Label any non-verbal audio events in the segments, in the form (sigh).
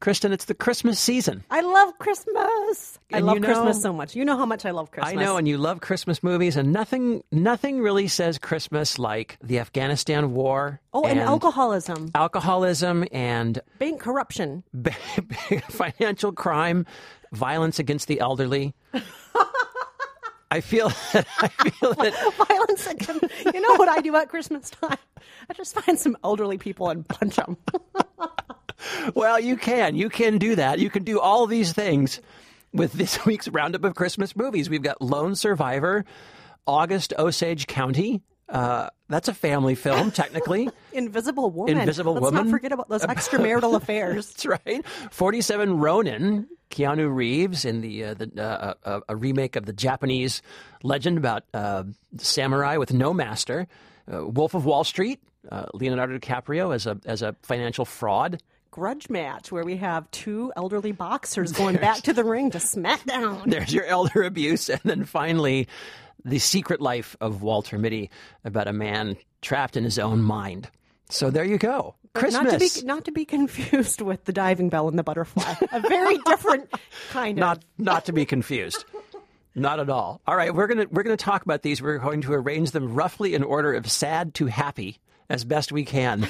Kristen, it's the Christmas season. I love Christmas. I love you know- Christmas so much. You know how much I love Christmas. I know, and you love Christmas movies, and nothing, nothing really says Christmas like the Afghanistan War. oh, and, alcoholism, alcoholism, and bank corruption. (laughs) financial crime, violence against the elderly. (laughs) (laughs) I feel, that, I feel that Violence against. You know what I do at Christmas time? I just find some elderly people and punch them. Well, you can. You can do that. You can do all these things with this (laughs) week's roundup of Christmas movies. We've got Lone Survivor, August Osage County. Uh, that's a family film, technically. (laughs) Invisible woman. Invisible Let's Woman. not forget about those extramarital (laughs) affairs. That's right. 47 Ronin, Keanu Reeves in the, uh, the uh, uh, a remake of the Japanese legend about uh, samurai with no master. Uh, Wolf of Wall Street, uh, Leonardo DiCaprio as a as a financial fraud. Grudge match where we have two elderly boxers (laughs) going back to the ring to smack down. (laughs) There's your elder abuse, and then finally, the secret life of Walter Mitty about a man trapped in his own mind. So there you go. Christmas. Not to be (laughs) not to be confused with the diving bell and the butterfly. A very different kind not of. not to be confused. Not at all. All right, we're gonna we're gonna talk about these. We're going to arrange them roughly in order of sad to happy as best we can.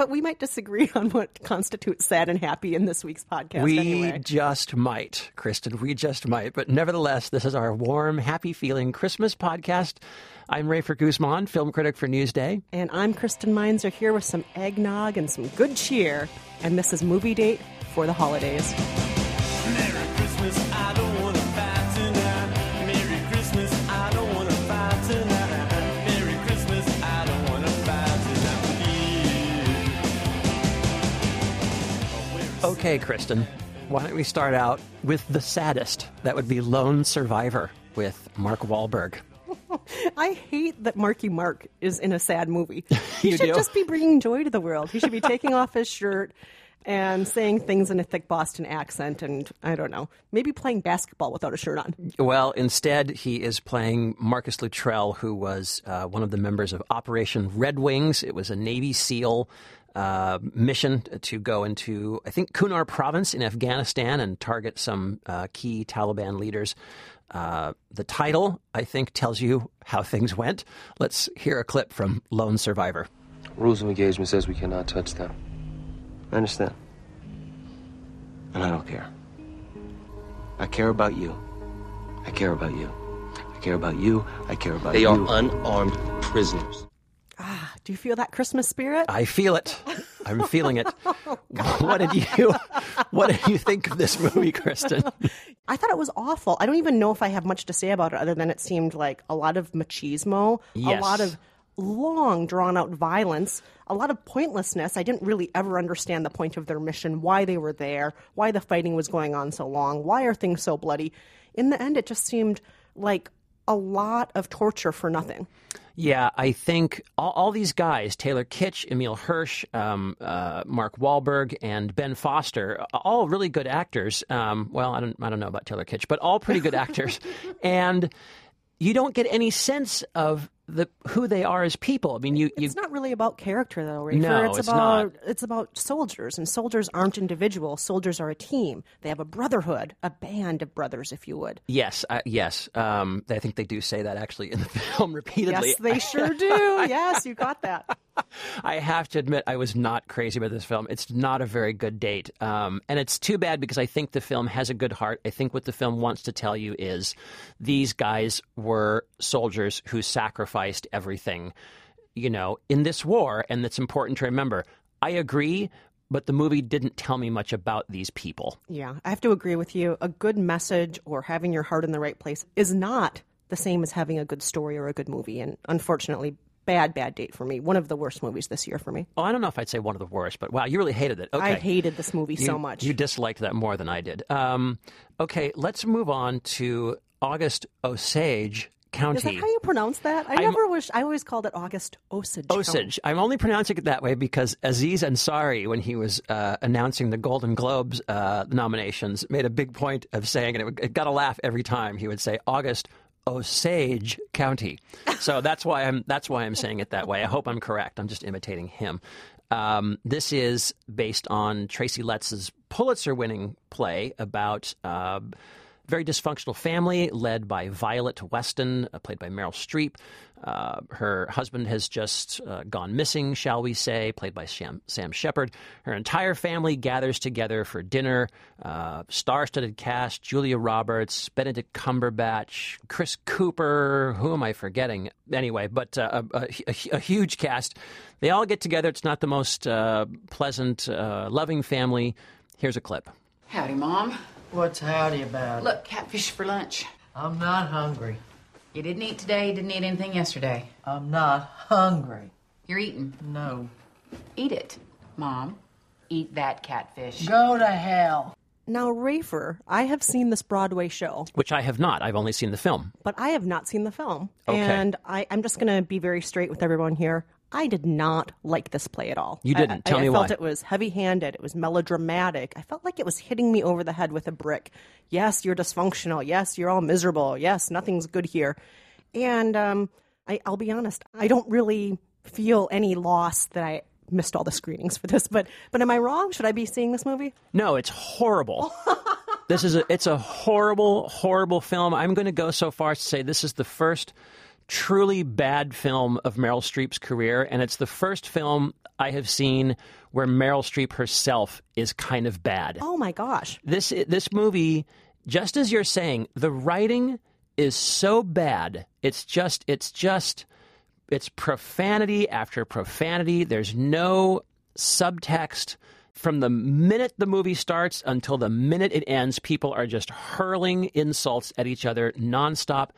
But we might disagree (laughs) on what constitutes sad and happy in this week's podcast. we anyway. just might, Kristen. We just might. But nevertheless, this is our warm, happy feeling Christmas podcast. I'm Rafer Guzman, film critic for Newsday. And I'm Kristen Meinzer here with some eggnog and some good cheer. And this is Movie Date for the holidays. Merry Christmas, Okay, Kristen, why don't we start out with the saddest? That would be Lone Survivor with Mark Wahlberg. (laughs) I hate that Marky Mark is in a sad movie. (laughs) He should do? just be bringing joy to the world. He should be taking off his shirt and saying things in a thick Boston accent and, I don't know, maybe playing basketball without a shirt on. Well, instead, he is playing Marcus Luttrell, who was uh, one of the members of Operation Red Wings. It was a Navy SEAL uh, mission to go into, I think, Kunar province in Afghanistan and target some uh, key Taliban leaders. Uh, the title, I think, tells you how things went. Let's hear a clip from Lone Survivor. Rules of engagement says we cannot touch them. I understand. And I don't care. I care about you. I care about you. I care about you. I care about They you. They are unarmed prisoners. Do you feel that Christmas spirit? I feel it. I'm feeling it. (laughs) Oh, what did you What did you think of this movie, Kristen? I thought it was awful. I don't even know if I have much to say about it other than it seemed like a lot of machismo, Yes. a lot of long drawn out violence, a lot of pointlessness. I didn't really ever understand the point of their mission, why they were there, why the fighting was going on so long, why are things so bloody. In the end, it just seemed like a lot of torture for nothing. Yeah, I think all, all these guys Taylor Kitsch, Emile Hirsch, um, uh, Mark Wahlberg, and Ben Foster all really good actors. Um, well, I don't, I don't know about Taylor Kitsch, but all pretty good actors. (laughs) and you don't get any sense of the who they are as people. I mean, you, you It's not really about character, though. Rafer. No, it's, it's about it's about soldiers, and soldiers aren't individuals. Soldiers are a team. They have a brotherhood, a band of brothers, if you would. yes, uh, yes. Um, I think they do say that actually in the (laughs) film repeatedly. Yes, they sure do. (laughs) yes, you got that. I have to admit, I was not crazy about this film. It's not a very good date. Um, and it's too bad because I think the film has a good heart. I think what the film wants to tell you is these guys were soldiers who sacrificed everything, you know, in this war. And it's important to remember. I agree, but the movie didn't tell me much about these people. Yeah, I have to agree with you. A good message or having your heart in the right place is not the same as having a good story or a good movie. And unfortunately, bad, bad date for me. One of the worst movies this year for me. Oh, I don't know if I'd say one of the worst, but wow, you really hated it. Okay. I hated this movie You- so much. You disliked that more than I did. Um, okay, let's move on to August Osage County. is that how you pronounce that? I never wish. I always called it August Osage. Osage. I'm only pronouncing it that way because Aziz Ansari, when he was uh, announcing the Golden Globes uh, nominations, made a big point of saying, and it, it got a laugh every time. He would say August Osage County. So that's why I'm that's why I'm saying it that way. I hope I'm correct. I'm just imitating him. Um, this is based on Tracy Letts's Pulitzer winning play about. Uh, very dysfunctional family led by Violet Weston, uh, played by Meryl Streep. Uh, her husband has just uh, gone missing, shall we say, played by Sam, Sam Shepard. Her entire family gathers together for dinner. Uh, Star studded cast Julia Roberts, Benedict Cumberbatch, Chris Cooper. Who am I forgetting? Anyway, but uh, a, a, a huge cast. They all get together. It's not the most uh, pleasant, loving family. Here's a clip. Howdy, Mom. What's howdy about? Look, catfish for lunch. I'm not hungry. You didn't eat today, you didn't eat anything yesterday. I'm not hungry. You're eating. No. Eat it, Mom. Eat that catfish. Go to hell. Now, Rafer, I have seen this Broadway show, Which I have not. I've only seen the film. but I have not seen the film. Okay. And I, I'm just going to be very straight with everyone here. I did not like this play at all. You didn't. I, Tell I, me I felt it was heavy-handed. It was melodramatic. I felt like it was hitting me over the head with a brick. Yes, you're dysfunctional. Yes, you're all miserable. Yes, nothing's good here. And um, I, I'll be honest, I don't really feel any loss that I missed all the screenings for this. But but am I wrong? Should I be seeing this movie? No, it's horrible. this is a it's a horrible, horrible film. I'm going to go so far as to say this is the first truly bad film of Meryl Streep's career, and it's the first film I have seen where Meryl Streep herself is kind of bad. Oh my gosh. This this movie, just as you're saying, the writing is so bad. It's just it's just it's profanity after profanity. There's no subtext. From the minute the movie starts until the minute it ends, people are just hurling insults at each other nonstop.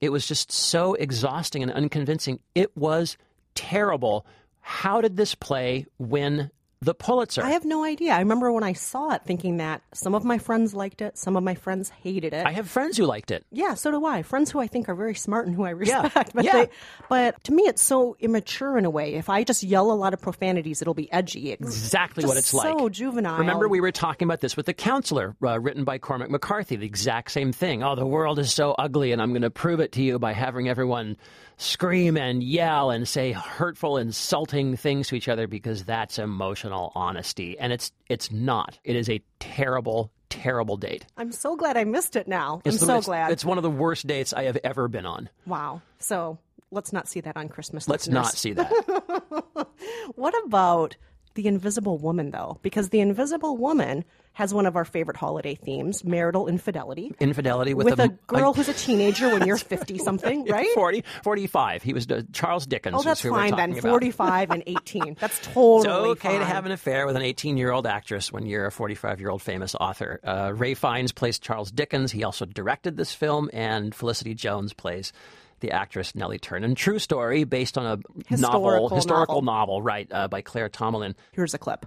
It was just so exhausting and unconvincing. It was terrible. How did this play win the Pulitzer? I have no idea. I remember when I saw it thinking that some of my friends liked it, some of my friends hated it. I have friends who liked it. yeah, so do I. Friends who I think are very smart and who I Yeah, respect. (laughs) But yeah. they, but to me it's so immature in a way. If I just yell a lot of profanities, it'll be edgy. It's exactly what it's like. So juvenile. Remember, we were talking about this with The Counselor, uh, written by Cormac McCarthy. The exact same thing. Oh, the world is so ugly, and I'm going to prove it to you by having everyone scream and yell and say hurtful, insulting things to each other because that's emotional honesty. And it's it's not. It is a terrible, terrible date. I'm so glad I missed it now. It's I'm the- so it's- glad. It's one of the worst dates I have ever been on. wow. So let's not see that on Christmas. Let's listeners. not see that. (laughs) What about the Invisible Woman, though? Because the Invisible Woman has one of our favorite holiday themes: marital infidelity. Infidelity with, with a, a, girl who's a teenager when you're 50 something, (laughs) right? 40, 45. He was uh, Charles Dickens. Oh, that's fine then. 45 and 18. (laughs) That's totally It's okay fine. to have an affair with an 18 year old actress when you're a 45 year old famous author. Uh, Ralph Fiennes plays Charles Dickens. He also directed this film, and Felicity Jones plays the actress Nellie Ternan. True story based on a novel, Historical historical novel. novel, right, uh, by Claire Tomalin. Here's a clip.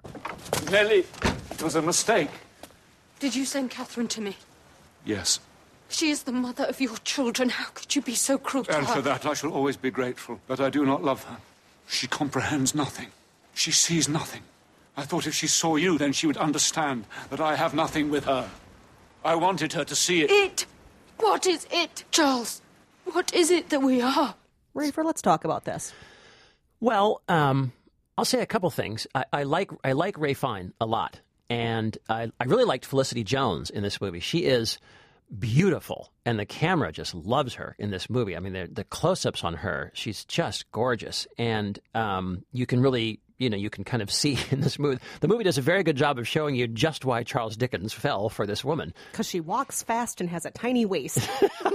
Nellie, it was a mistake. Did you send Catherine to me? Yes, She is the mother of your children. How could you be so cruel to and her? for that I shall always be grateful. But I do not love her. She comprehends nothing. She sees nothing. I thought if she saw you, then she would understand that I have nothing with her. I wanted her to see it. It. What is it, Charles? What is it that we are? Rafer, let's talk about this. Well, um, I'll say a couple things. I, I like I like Ralph Fiennes a lot, and I, I really liked Felicity Jones in this movie. She is beautiful, and the camera just loves her in this movie. I mean, the, the close-ups on her, she's just gorgeous, and um, you can really. You know, you can kind of see (laughs) in this movie. The movie does a very good job of showing you just why Charles Dickens fell for this woman. (laughs) Because she walks fast and has a tiny waist. (laughs)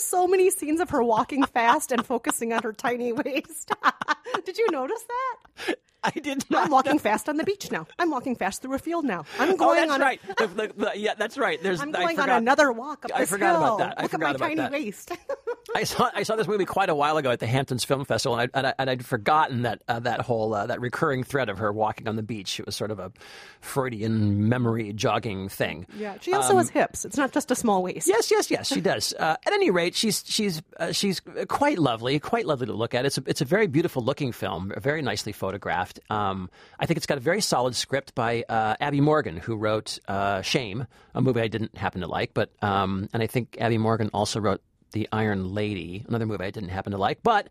so many scenes of her walking fast and focusing on her tiny waist. (laughs) Did you notice that? (laughs) I did not. I'm walking fast on the beach now. I'm walking fast through a field now. (laughs) I'm going Oh, going that's on. a- right. The- the- the- yeah, that's right. There's. I'm going on another walk up I forgot hill. about that. I Look forgot at my about tiny that. waist. (laughs) I saw I saw this movie quite a while ago at the Hamptons Film Festival, and, I, and, I, and I'd forgotten that uh, that whole uh, that recurring thread of her walking on the beach. It was sort of a Freudian memory jogging thing. yeah, she also has hips. It's not just a small waist. Yes, yes, yes, she does. Uh, at any rate, she's she's uh, she's quite lovely, quite lovely to look at. It's a, it's a very beautiful looking film, very nicely photographed. Um, I think it's got a very solid script by uh, Abi Morgan, who wrote uh, Shame, a movie I didn't happen to like, but um, and I think Abi Morgan also wrote The Iron Lady, another movie I didn't happen to like, but.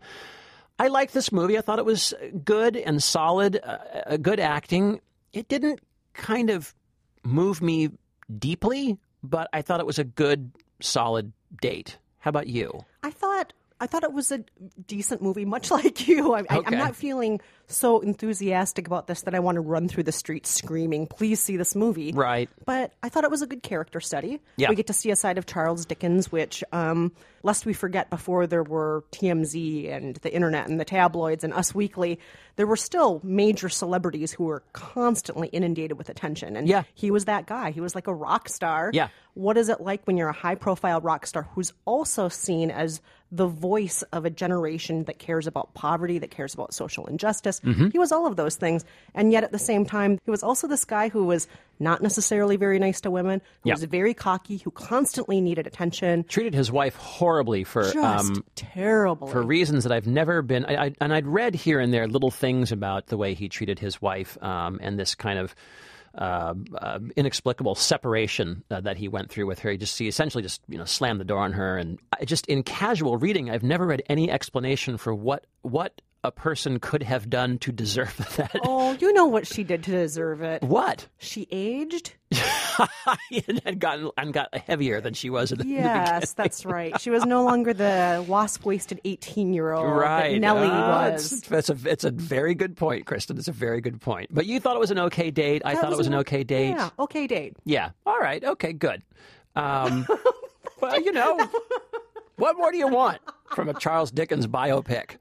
I liked this movie. I thought it was good and solid, uh, uh, good acting. It didn't kind of move me deeply, but I thought it was a good, solid date. How about you? I thought I thought it was a decent movie, much (laughs) like you. I, Okay. I'm not feeling so enthusiastic about this that I want to run through the streets screaming, "Please see this movie!" Right. But I thought it was a good character study. Yeah. We get to see a side of Charles Dickens, which, um, lest we forget, before there were TMZ and the internet and the tabloids and Us Weekly, there were still major celebrities who were constantly inundated with attention. And Yeah. he was that guy. He was like a rock star. Yeah. What is it like when you're a high profile rock star who's also seen as the voice of a generation that cares about poverty, that cares about social injustice? Mm-hmm. He was all of those things. And yet at the same time, he was also this guy who was not necessarily very nice to women, who Yeah. was very cocky, who constantly needed attention. Treated his wife horribly for Just um, terrible. for reasons that I've never been. I, I, and I'd read here and there little things about the way he treated his wife um, and this kind of uh, inexplicable separation uh, that he went through with her. He just he essentially just you know slammed the door on her. And I just in casual reading, I've never read any explanation for what what a person could have done to deserve (laughs) that. Oh, you know what she did to deserve it. What? She aged. (laughs) and gotten and got heavier than she was at the, the Yes, that's right. She was no longer the wasp-waisted eighteen-year-old Right. that Nellie Ah, was. It's, it's a it's a very good point, Kristen. It's a very good point. But you thought it was an okay date. I That thought it was an okay date. Yeah, okay date. Yeah. All right. Okay. Good. Um, (laughs) well, you know, what more do you want from a Charles Dickens biopic?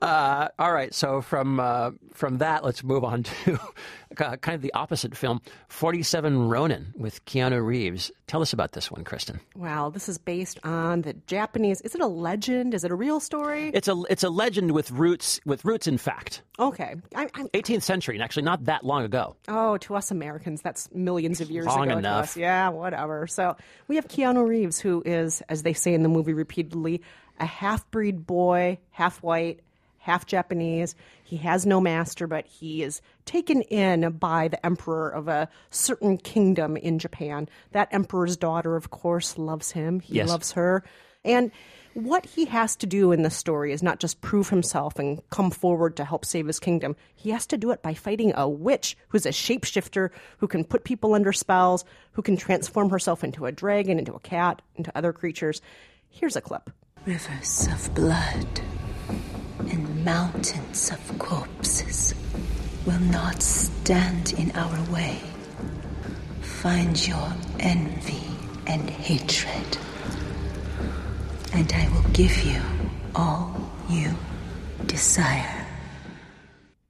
Uh, all right. So from uh, from that, let's move on to (laughs) kind of the opposite film, Forty Seven Ronin with Keanu Reeves. Tell us about this one, Kristen. Wow, this is based on the Japanese. Is it a legend? Is it a real story? It's a it's a legend with roots with roots in fact. okay. I, 18th century, and actually not that long ago. oh, to us Americans, that's millions of years Long ago. To enough. us. Yeah, whatever. So we have Keanu Reeves, who is, as they say in the movie repeatedly, a half breed boy, half white, half Japanese. He has no master, but he is taken in by the emperor of a certain kingdom in Japan. That emperor's daughter, of course, loves him. He Yes. loves her. And what he has to do in this story is not just prove himself and come forward to help save his kingdom. He has to do it by fighting a witch who's a shapeshifter who can put people under spells, who can transform herself into a dragon, into a cat, into other creatures. Here's a clip. Rivers of blood and mountains of corpses will not stand in our way. Find your envy and hatred, and I will give you all you desire.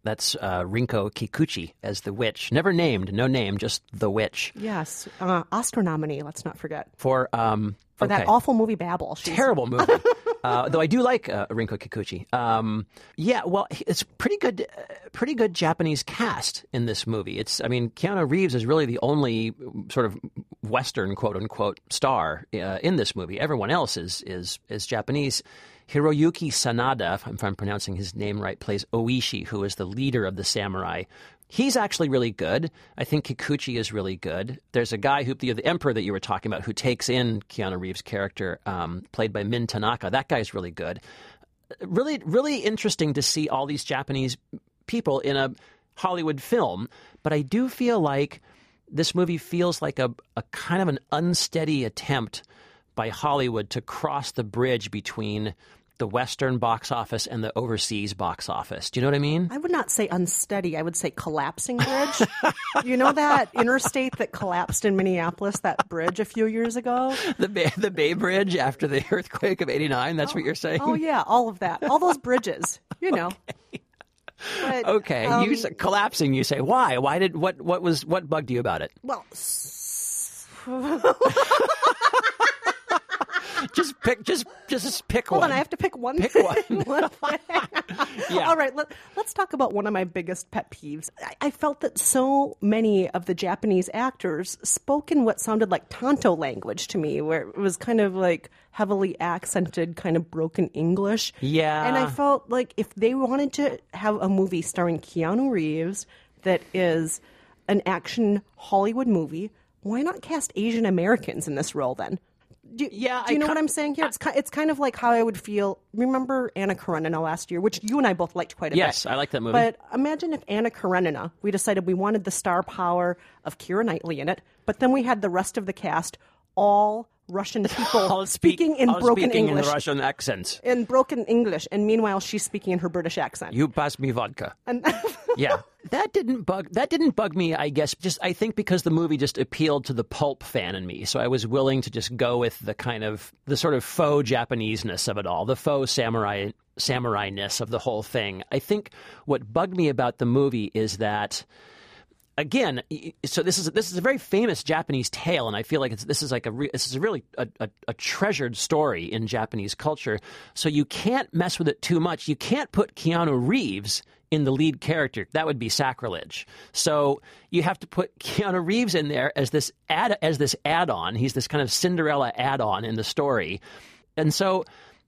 That's uh, Rinko Kikuchi as the witch. Never named, no name, just the witch. Yes, uh, Oscar nominee, let's not forget. For um, For okay. that awful movie Babel. She's- terrible movie. (laughs) uh, though I do like uh, Rinko Kikuchi. Um, yeah, well, it's pretty good, uh, pretty good Japanese cast in this movie. It's, I mean, Keanu Reeves is really the only sort of Western quote unquote star uh, in this movie. Everyone else is is is Japanese. Hiroyuki Sanada, if I'm, pronouncing his name right, plays Oishi, who is the leader of the samurai. He's actually really good. I think Kikuchi is really good. There's a guy who, the, the emperor that you were talking about, who takes in Keanu Reeves' character, um, played by Min Tanaka. That guy's really good. Really, really interesting to see all these Japanese people in a Hollywood film. But I do feel like this movie feels like a, a kind of an unsteady attempt by Hollywood to cross the bridge between the Western box office and the overseas box office. Do you know what I mean? I would not say unsteady. I would say collapsing bridge. (laughs) you know that interstate that collapsed in Minneapolis, that bridge a few years ago? The Bay, the Bay Bridge after the (laughs) earthquake of '89. That's what oh, you're saying. Oh, yeah, all of that. All those bridges, you know. (laughs) But, Okay, um, you collapsing. You say why? Why did what? What was what bugged you about it? Well, (laughs) (laughs) Just pick. Just just pick hold one. on, I have to pick one Pick thing. one. (laughs) One. Yeah. All right, let, let's talk about one of my biggest pet peeves. I, I felt that so many of the Japanese actors spoke in what sounded like Tonto language to me, where it was kind of like heavily accented, kind of broken English. Yeah. And I felt like if they wanted to have a movie starring Keanu Reeves that is an action Hollywood movie, why not cast Asian Americans in this role then? Do, Yeah, do you I know what I'm saying here? It's ki- it's kind of like how I would feel. Remember Anna Karenina last year, which you and I both liked quite a bit. Yes, I like that movie. But imagine if Anna Karenina, we decided we wanted the star power of Keira Knightley in it, but then we had the rest of the cast all Russian people (laughs) speak- speaking in broken speaking English. in Russian accents. in broken English, and meanwhile she's speaking in her British accent. You pass me vodka. and (laughs) yeah that didn't bug that didn't bug me i guess just i think because the movie just appealed to the pulp fan in me so i was willing to just go with the kind of the sort of faux japaneseness of it all the faux samurai samurai-ness of the whole thing i think what bugged me about the movie is that again, so this is this is a very famous Japanese tale, and I feel like it's, this is like a re, this is really a, a, a treasured story in Japanese culture. So you can't mess with it too much. You can't put Keanu Reeves in the lead character. That would be sacrilege. So you have to put Keanu Reeves in there as this add as this add-on. He's this kind of Cinderella add-on in the story, and so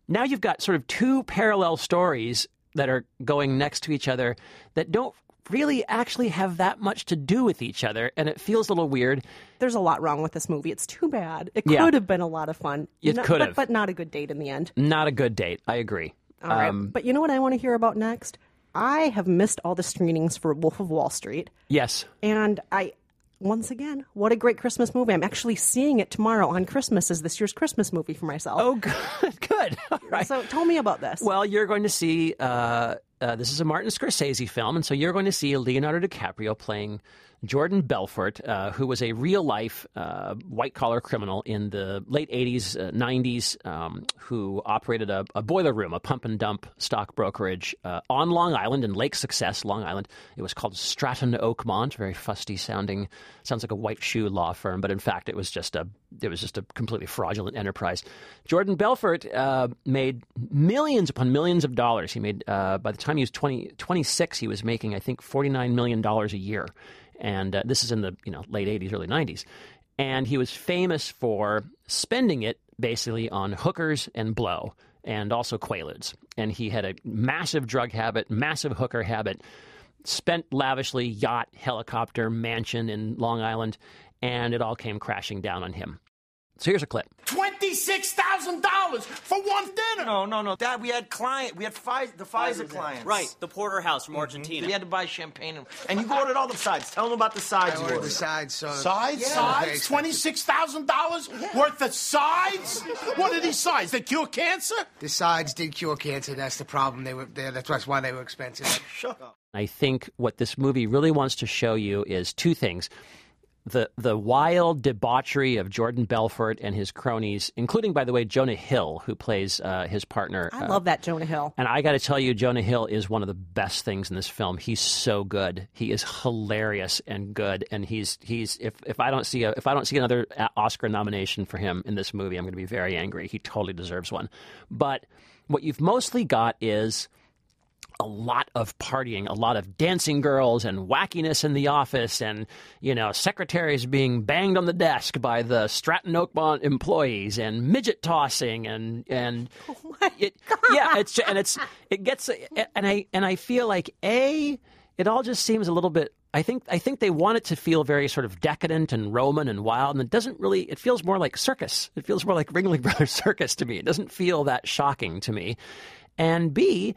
now you've got sort of two parallel stories that are going next to each other that don't really actually have that much to do with each other and it feels a little weird there's a lot wrong with this movie. It's too bad. It Yeah. could have been a lot of fun. It No- could but- have. but not a good date in the end. not a good date i agree All right. Um, but you know what I want to hear about next? I have missed all the screenings for Wolf of Wall Street. yes And I, once again, what a great Christmas movie. I'm actually seeing it tomorrow on Christmas as this year's Christmas movie for myself. oh good (laughs) good All right. So tell me about this. well you're going to see uh, uh, this is a martin scorsese film and so you're going to see leonardo dicaprio playing Jordan Belfort, uh, who was a real life uh, white collar criminal in the late 80s, uh, 90s, um, who operated a, a boiler room, a pump and dump stock brokerage uh, on Long Island in Lake Success, Long Island. It was called Stratton Oakmont, very fusty sounding, sounds like a white shoe law firm, but in fact it was just a it was just a completely fraudulent enterprise. Jordan Belfort uh, made millions upon millions of dollars. He made uh, by the time he was 20, 26, he was making I think forty nine million dollars a year and uh, this is in the you know late 80s early 90s and he was famous for spending it basically on hookers and blow and also quaaludes. And he had a massive drug habit massive hooker habit spent lavishly yacht helicopter mansion in long island and it all came crashing down on him so here's a clip Twenty-six thousand dollars for one dinner. No, no, no. Dad, we had client. We had Pfizer, the Pfizer clients. Right, the porterhouse from mm-hmm. Argentina. We had to buy champagne, and, and you go ordered all the sides. Tell them about the sides. I you ordered ordered. the sides, son. Sides? Yeah. Sides? Twenty-six thousand dollars worth of sides? What are these sides? They cure cancer? The sides did cure cancer. That's the problem. They were there. That's why they were expensive. Shut up. I think what this movie really wants to show you is two things. The the wild debauchery of Jordan Belfort and his cronies, including, by the way, Jonah Hill, who plays uh, his partner. I uh, love that Jonah Hill. and I got to tell you, Jonah Hill is one of the best things in this film. He's so good. He is hilarious and good. And he's he's if, if I don't see a if I don't see another uh, Oscar nomination for him in this movie, I'm going to be very angry. He totally deserves one. But what you've mostly got is a lot of partying, a lot of dancing girls and wackiness in the office, and you know secretaries being banged on the desk by the Stratton Oakmont employees, and midget tossing, and and (laughs) oh it, yeah, it's and it's it gets and I and I feel like a it all just seems a little bit. I think I think they want it to feel very sort of decadent and Roman and wild, and it doesn't really. It feels more like circus. It feels more like Ringling Brothers (laughs) Circus to me. It doesn't feel that shocking to me. And B,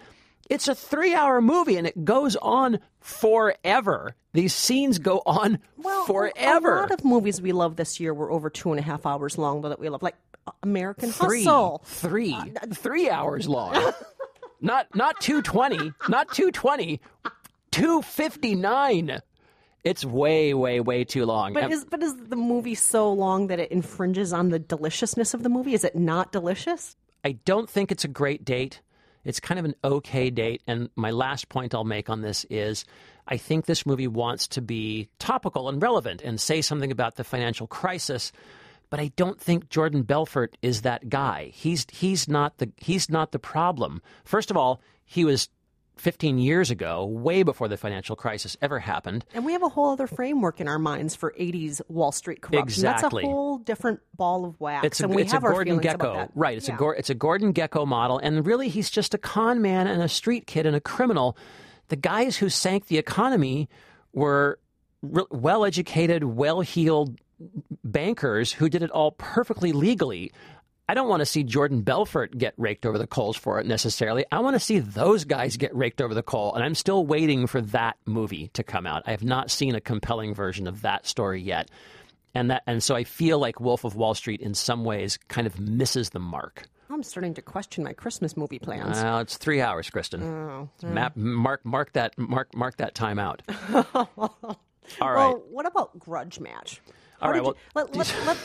it's a three hour movie and it goes on forever. These scenes go on forever. A lot of movies we love this year were over two and a half hours long, though, that we love, like uh, American three, Hustle. three, three hours long. (laughs) not not two twenty, not two twenty, two fifty nine. It's way, way, way too long. But is but is the movie so long that it infringes on the deliciousness of the movie? Is it not delicious? I don't think it's a great date. It's kind of an okay date. And my last point I'll make on this is I think this movie wants to be topical and relevant and say something about the financial crisis. But I don't think Jordan Belfort is that guy. He's he's not the he's not the problem. First of all, he was 15 years ago, way before the financial crisis ever happened. And we have a whole other framework in our minds for '80s Wall Street corruption. Exactly. That's a whole different ball of wax. It's a, and we it's have a Gordon Gekko, right? It's Yeah. a it's a Gordon Gekko model, and really he's just a con man and a street kid and a criminal. The guys who sank the economy were re- well-educated, well-heeled bankers who did it all perfectly legally. I don't want to see Jordan Belfort get raked over the coals for it necessarily. I want to see those guys get raked over the coal, and I'm still waiting for that movie to come out. I have not seen a compelling version of that story yet, and that and so I feel like Wolf of Wall Street in some ways kind of misses the mark. I'm starting to question my Christmas movie plans. Well, it's three hours, Kristen. Oh, mm. Map, mark mark that mark mark that time out. (laughs) All right. Well, what about Grudge Match? All How right. Well, you- let, let, (laughs) let,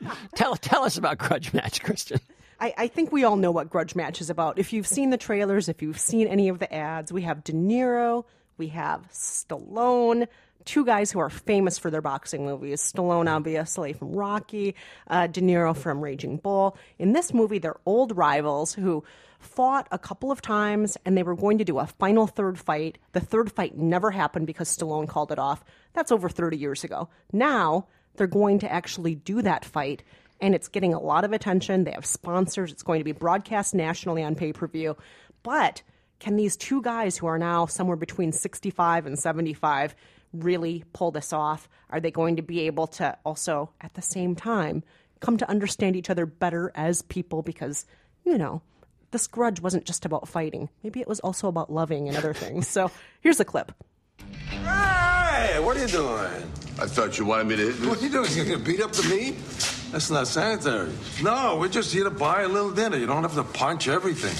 (laughs) tell tell us about Grudge Match, Kristen. I, I think we all know what Grudge Match is about. If you've seen the trailers, if you've seen any of the ads, we have De Niro, we have Stallone, two guys who are famous for their boxing movies. Stallone, obviously, from Rocky, uh, De Niro from Raging Bull. In this movie, they're old rivals who fought a couple of times and they were going to do a final third fight. The third fight never happened because Stallone called it off. That's over 30 years ago. Now, they're going to actually do that fight and it's getting a lot of attention. They have sponsors. It's going to be broadcast nationally on pay per view. But can these two guys who are now somewhere between 65 and 75 really pull this off? Are they going to be able to also, at the same time, come to understand each other better as people? Because, you know, this grudge wasn't just about fighting. Maybe it was also about loving and other things. So here's a clip. Hey, what are you doing? I thought you wanted me to. What are you doing? You're gonna beat up the meat? That's not sanitary. No, we're just here to buy a little dinner. You don't have to punch everything.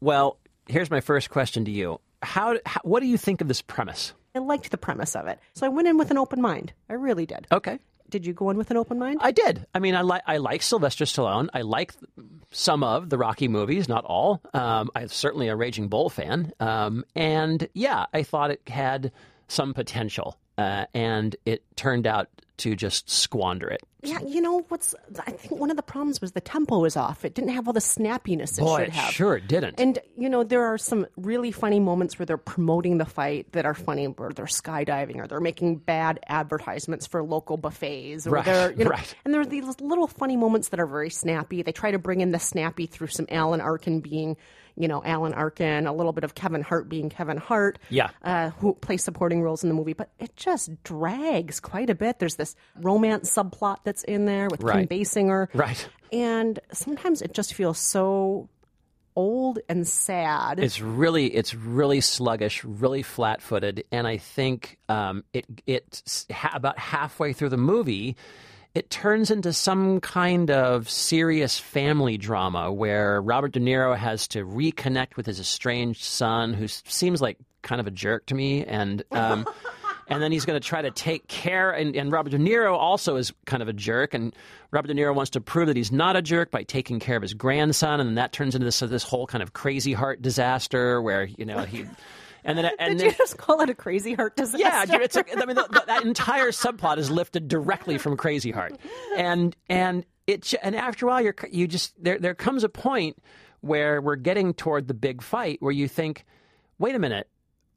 Well, here's my first question to you. How, how what do you think of this premise? I liked the premise of it. So I went in with an open mind. I really did. Okay. Did you go in with an open mind? I did. I mean, I like I like Sylvester Stallone. I like some of the Rocky movies, not all. Um, I'm certainly a Raging Bull fan, um, and yeah, I thought it had some potential, uh, and it turned out to just squander it. Yeah, you know what's? I think one of the problems was the tempo was off. It didn't have all the snappiness it Boy, should have. sure it didn't. And you know there are some really funny moments where they're promoting the fight that are funny, where they're skydiving or they're making bad advertisements for local buffets, or Right, they're you know, right. and there are these little funny moments that are very snappy. They try to bring in the snappy through some Alan Arkin being, you know, Alan Arkin, a little bit of Kevin Hart being Kevin Hart Yeah. uh, who play supporting roles in the movie, but it just drags quite a bit. There's this romance subplot that's in there with Right. Kim Basinger, Right. And sometimes it just feels so old and sad. It's really it's really sluggish, really flat-footed, and I think um, it it ha- about halfway through the movie. It turns into some kind of serious family drama where Robert De Niro has to reconnect with his estranged son, who seems like kind of a jerk to me, and um, (laughs) and then he's going to try to take care. And, and Robert De Niro also is kind of a jerk, and Robert De Niro wants to prove that he's not a jerk by taking care of his grandson, and then that turns into this this whole kind of crazy heart disaster where you know he. And then, (laughs) and Did then, you just call it a crazy heart disaster? yeah, it's a, I mean, the, the, that entire subplot is lifted directly from Crazy Heart, and and it and after a while, you're you just there there comes a point where we're getting toward the big fight where you think, wait a minute,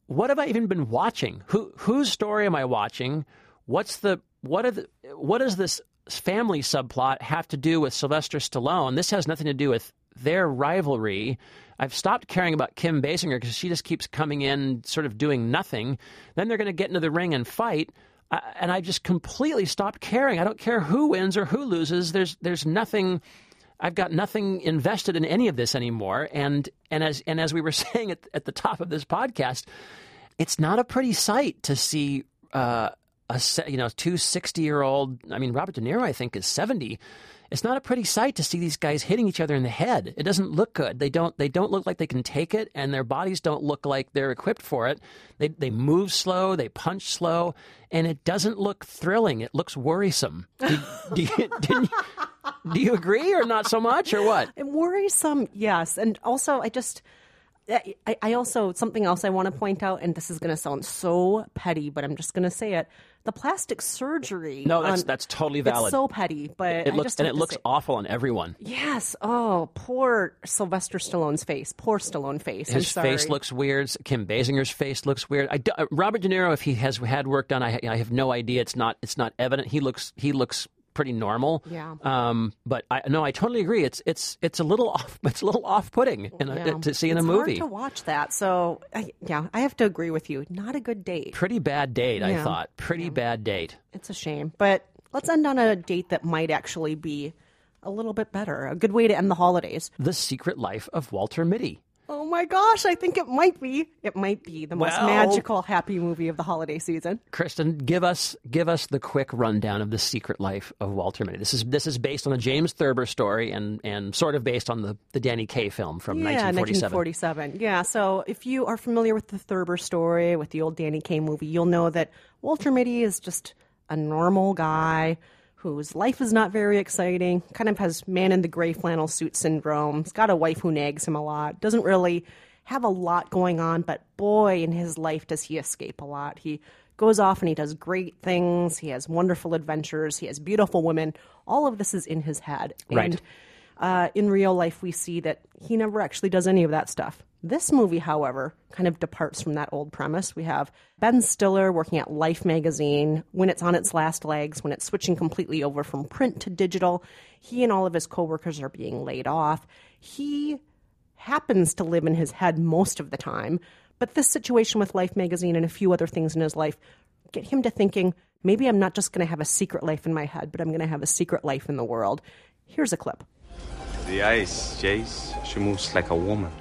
what have I even been watching? Who whose story am I watching? What's the what are the what does this family subplot have to do with Sylvester Stallone? This has nothing to do with their rivalry. I've stopped caring about Kim Basinger because she just keeps coming in, sort of doing nothing. Then they're going to get into the ring and fight, uh, and I just completely stopped caring. I don't care who wins or who loses. There's there's nothing. I've got nothing invested in any of this anymore. And and as and as we were (laughs) saying at, at the top of this podcast, it's not a pretty sight to see uh, a you know two 60 year old. I mean, Robert De Niro, I think, is 70. It's not a pretty sight to see these guys hitting each other in the head. It doesn't look good. They don't. They don't look like they can take it, and their bodies don't look like they're equipped for it. They they move slow. They punch slow, and it doesn't look thrilling. It looks worrisome. Do, (laughs) you, do you agree or not so much or what? It worrisome, yes. And also, I just, I, I also, something else I want to point out, and this is going to sound so petty, but I'm just going to say it. The plastic surgery. No, that's on- that's totally valid. It's so petty, but it I looks just and it looks say- awful on everyone. Yes. Oh, poor Sylvester Stallone's face. Poor Stallone face. His face looks weird. Kim Basinger's face looks weird. I uh, Robert De Niro, if he has had work done, I, I have no idea. It's not. It's not evident. He looks. He looks pretty normal. Yeah. Um. But I no, I totally agree. It's it's it's a little (laughs) off. It's a little off putting Yeah. to see in it's a movie. hard to watch that. So, I, yeah, I have to agree with you. Not a good date. Pretty bad date. I thought. Pretty bad date. It's a shame. But let's end on a date that might actually be a little bit better. A good way to end the holidays. The Secret Life of Walter Mitty. Oh my gosh, I think it might be. It might be the most Well- magical, happy movie of the holiday season. Kristen, give us give us the quick rundown of the Secret Life of Walter Mitty. This is this is based on a James Thurber story and and sort of based on the, the Danny Kaye film from yeah, 1947. 1947. Yeah, so if you are familiar with the Thurber story, with the old Danny Kaye movie, you'll know that Walter Mitty is just a normal guy whose life is not very exciting, kind of has man in the gray flannel suit syndrome. He's got a wife who nags him a lot, doesn't really have a lot going on, but boy, in his life does he escape a lot. He goes off and he does great things. He has wonderful adventures. He has beautiful women. All of this is in his head. Right. And uh, in real life, we see that he never actually does any of that stuff. This movie, however, kind of departs from that old premise. We have Ben Stiller working at Life magazine when it's on its last legs, when it's switching completely over from print to digital. He and all of his coworkers are being laid off. He happens to live in his head most of the time, but this situation with Life magazine and a few other things in his life get him to thinking maybe I'm not just going to have a secret life in my head, but I'm going to have a secret life in the world. Here's a clip. The ice, Jace. She moves like a woman.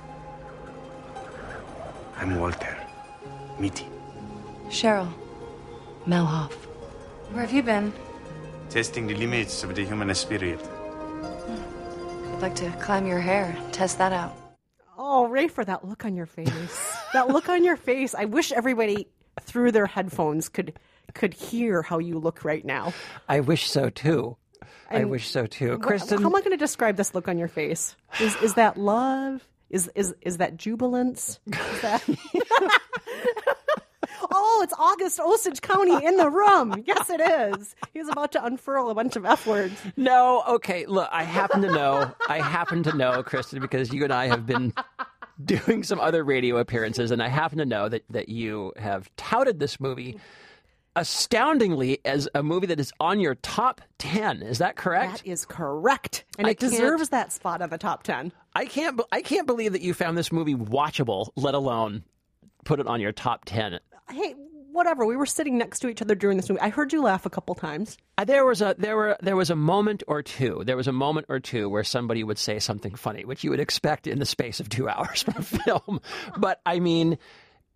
I'm Walter. Mitty. Cheryl. Melhoff. Where have you been? Testing the limits of the human spirit. Hmm. I'd like to climb your hair, test that out. Oh, Ray, for that look on your face. (laughs) that look on your face. I wish everybody through their headphones could could hear how you look right now. I wish so too. I wish so too. Kristen, how am I going to describe this look on your face? Is is that love? Is is is that jubilance? Is that... (laughs) oh, it's August Osage County in the room. Yes, it is. He's about to unfurl a bunch of f words. No, okay. Look, I happen to know. I happen to know, Kristen, because you and I have been doing some other radio appearances, and I happen to know that that you have touted this movie astoundingly as a movie that is on your top ten. Is that correct? That is correct, and I it deserves that spot on the top ten. I can't. I can't believe that you found this movie watchable, let alone put it on your top ten. Hey, whatever. We were sitting next to each other during this movie. I heard you laugh a couple times. Uh, There was a there were there was a moment or two. There was a moment or two where somebody would say something funny, which you would expect in the space of two (laughs) hours from a film. But I mean,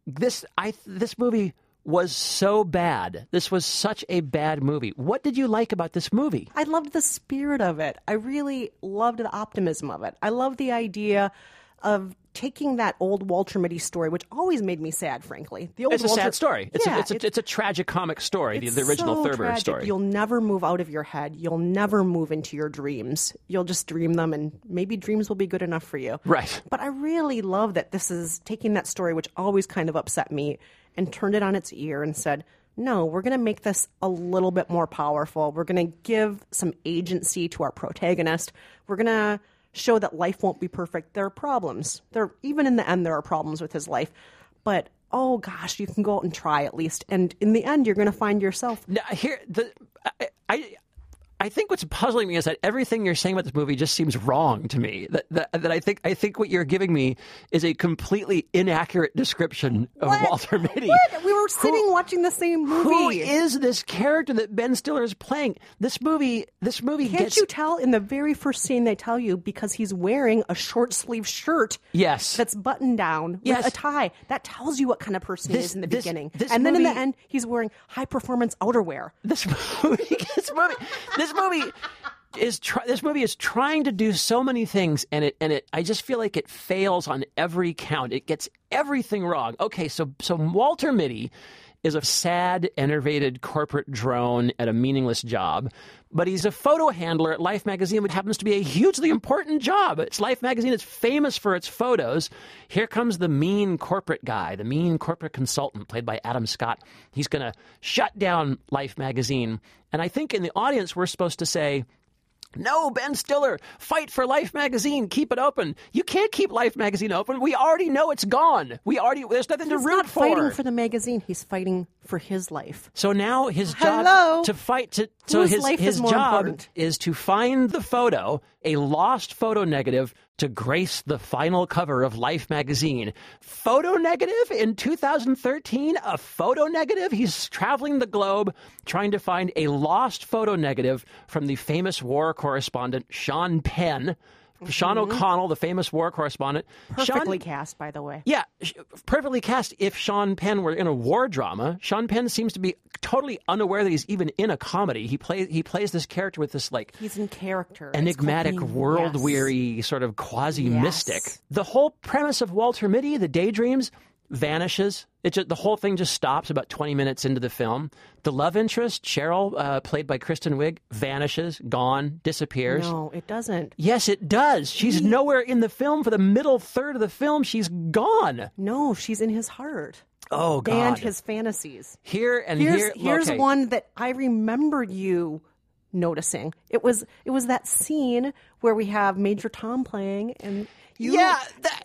this I this movie was so bad. This was such a bad movie. What did you like about this movie? I loved the spirit of it. I really loved the optimism of it. I love the idea of taking that old Walter Mitty story, which always made me sad, frankly. The old It's a sad story. It's yeah, a, it's a, it's a tragic comic story. The, the original so Thurber tragic. story. You'll never move out of your head. You'll never move into your dreams. You'll just dream them, and maybe dreams will be good enough for you. Right. But I really love that this is taking that story, which always kind of upset me, and turned it on its ear and said, no, we're going to make this a little bit more powerful. We're going to give some agency to our protagonist. We're going to show that life won't be perfect. There are problems. There, even in the end, there are problems with his life. But oh gosh, you can go out and try at least. And in the end, you're going to find yourself. Now, here, the I, I I think what's puzzling me is that everything you're saying about this movie just seems wrong to me. That that, that I think I think what you're giving me is a completely inaccurate description of Walter Mitty. What? We were sitting watching the same movie. Who is this character that Ben Stiller is playing? This movie, this movie Can't gets you tell in the very first scene they tell you because he's wearing a short sleeve shirt yes, that's buttoned down with Yes. a tie. That tells you what kind of person he is in the this- beginning. this and then in the end, he's wearing high performance outerwear. this (laughs) movie, this movie, this movie is this movie is trying to do so many things, and it and it. I just feel like it fails on every count. It gets everything wrong. Okay, so so Walter Mitty is a sad, enervated corporate drone at a meaningless job, but he's a photo handler at Life magazine, which happens to be a hugely important job. It's Life magazine is famous for its photos. Here comes the mean corporate guy, the mean corporate consultant, played by Adam Scott. He's going to shut down Life magazine, and I think in the audience we're supposed to say. No, Ben Stiller, fight for Life magazine. Keep it open. You can't keep Life magazine open. We already know it's gone. We already there's nothing to He's root not for. fighting for the magazine. He's fighting for his life. So now his job Hello? to fight to so Whose his his is job important? is to find the photo, a lost photo negative to grace the final cover of Life magazine. Photo negative in 2013? A photo negative? He's traveling the globe trying to find a lost photo negative from the famous war correspondent Sean Penn. Sean Mhm. O'Connell, the famous war correspondent. Perfectly Sean, cast, by the way. yeah, perfectly cast. If Sean Penn were in a war drama, Sean Penn seems to be totally unaware that he's even in a comedy. He plays he plays this character with this like He's in character. Enigmatic, world yes. weary, sort of quasi mystic. Yes. The whole premise of Walter Mitty, the daydreams, vanishes. It just, the whole thing just stops about 20 minutes into the film. The love interest, Cheryl, uh, played by Kristen Wiig, vanishes, gone, disappears. No, it doesn't. Yes, it does. She's nowhere in the film for the middle third of the film. She's gone. No, she's in his heart. Oh, God. And his fantasies. Here and here's, here. Here's okay. one that I remember you noticing. It was it was that scene where we have Major Tom playing and you Yeah, that,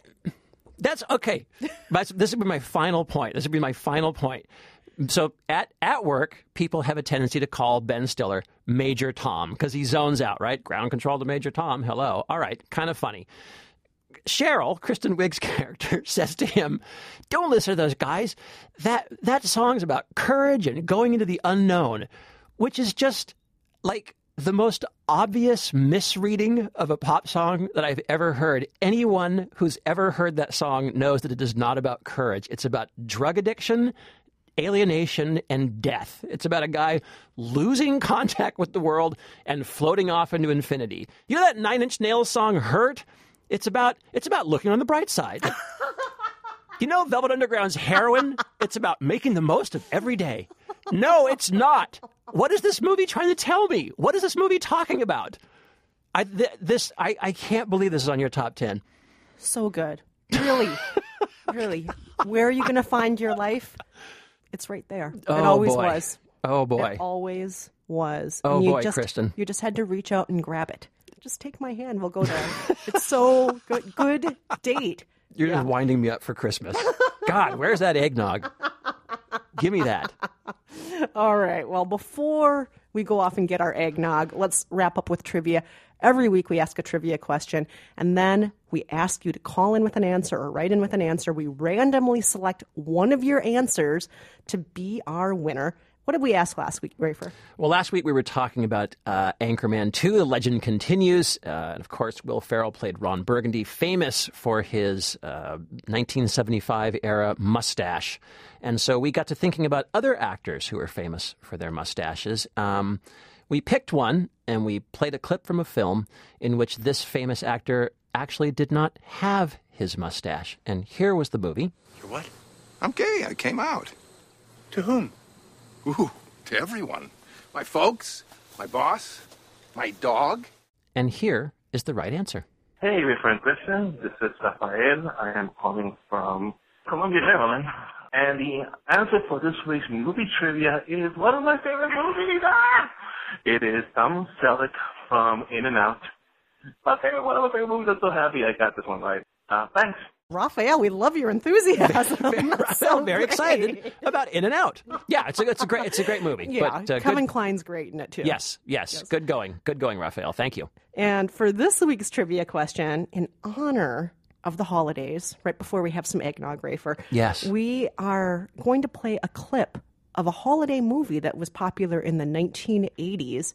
that's okay. (laughs) That's, this would be my final point. This would be my final point. So at at work, people have a tendency to call Ben Stiller Major Tom because he zones out, right? Ground control to Major Tom. Hello. All right. Kind of funny. Cheryl, Kristen Wiig's (laughs) character, says to him, "Don't listen to those guys. That that song's about courage and going into the unknown, which is just like the most obvious misreading of a pop song that I've ever heard. Anyone who's ever heard that song knows that it is not about courage. It's about drug addiction." Alienation and death. It's about a guy losing (laughs) contact with the world and floating off into infinity. You know that Nine Inch Nails song "Hurt"? It's about it's about looking on the bright side. (laughs) you know Velvet Underground's heroin? (laughs) It's about making the most of every day. No, it's not. What is this movie trying to tell me? What is this movie talking about? I th- this I, I can't believe this is on your top ten. so good. Really. (laughs) really. Where are you going to find your life? It's right there. it Oh, always boy. was. Oh boy. It always was. Oh, And you boy, just, Kristen. You just had to reach out and grab it. Just take my hand. We'll go there. (laughs) it's so good. Good date. You're just winding me up for Christmas. God, where's that eggnog? Give me that. All right. Well, before we go off and get our eggnog, let's wrap up with trivia. Every week we ask a trivia question, and then we ask you to call in with an answer or write in with an answer. We randomly select one of your answers to be our winner. What did we ask last week, Rafer? Well, last week we were talking about uh, Anchorman 2, The Legend Continues. Uh, and of course, Will Ferrell played Ron Burgundy, famous for his uh, 1975 era mustache. And so we got to thinking about other actors who are famous for their mustaches. Um, we picked one and we played a clip from a film in which this famous actor actually did not have his mustache. And here was the movie. You're what? I'm gay. I came out. To whom? Ooh, to everyone. My folks, my boss, my dog. And here is the right answer. Hey, my friend Christian. This is Rafael. I am calling from Columbia, Maryland. And the answer for this week's movie trivia is one of my favorite movies. (laughs) Ah! It is Tom Selleck from In and Out. My favorite, one of my favorite movies. I'm so happy I got this one right. Uh, thanks. Raphael, we love your enthusiasm. (laughs) Raphael, so very excited about In and Out. Yeah, it's a, it's a great it's a great movie. (laughs) Yeah, but, uh, Kevin good, Kline's great in it too. yes, yes, good going, good going, Raphael. Thank you. And for this week's trivia question, in honor of the holidays, right before we have some eggnog, Rafer, Yes. we are going to play a clip of a holiday movie that was popular in the 1980s.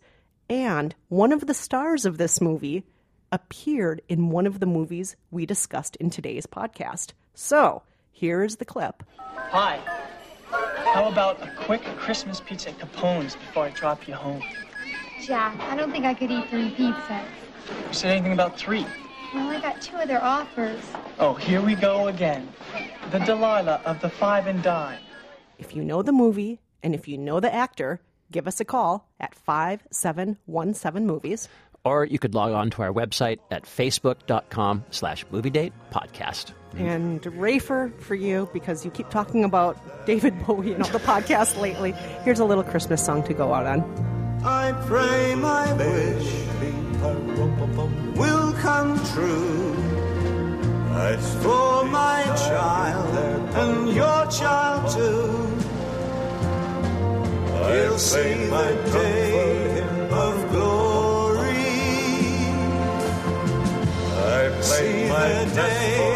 And one of the stars of this movie appeared in one of the movies we discussed in today's podcast. So here's the clip. Hi. How about a quick Christmas pizza at Capone's before I drop you home? Jack, I don't think I could eat three pizzas. You said anything about three? Well, I got two other offers. Oh, here we go again. The Delilah of the five and dime. If you know the movie and if you know the actor, give us a call at 5717 Movies. Or you could log on to our website at facebook.com slash movie date podcast. And Rafer for you, because you keep talking about David Bowie and all the podcasts lately. Here's a little Christmas song to go out on. I pray my wish will come true. As for my child and your child too, he'll see the day see the day.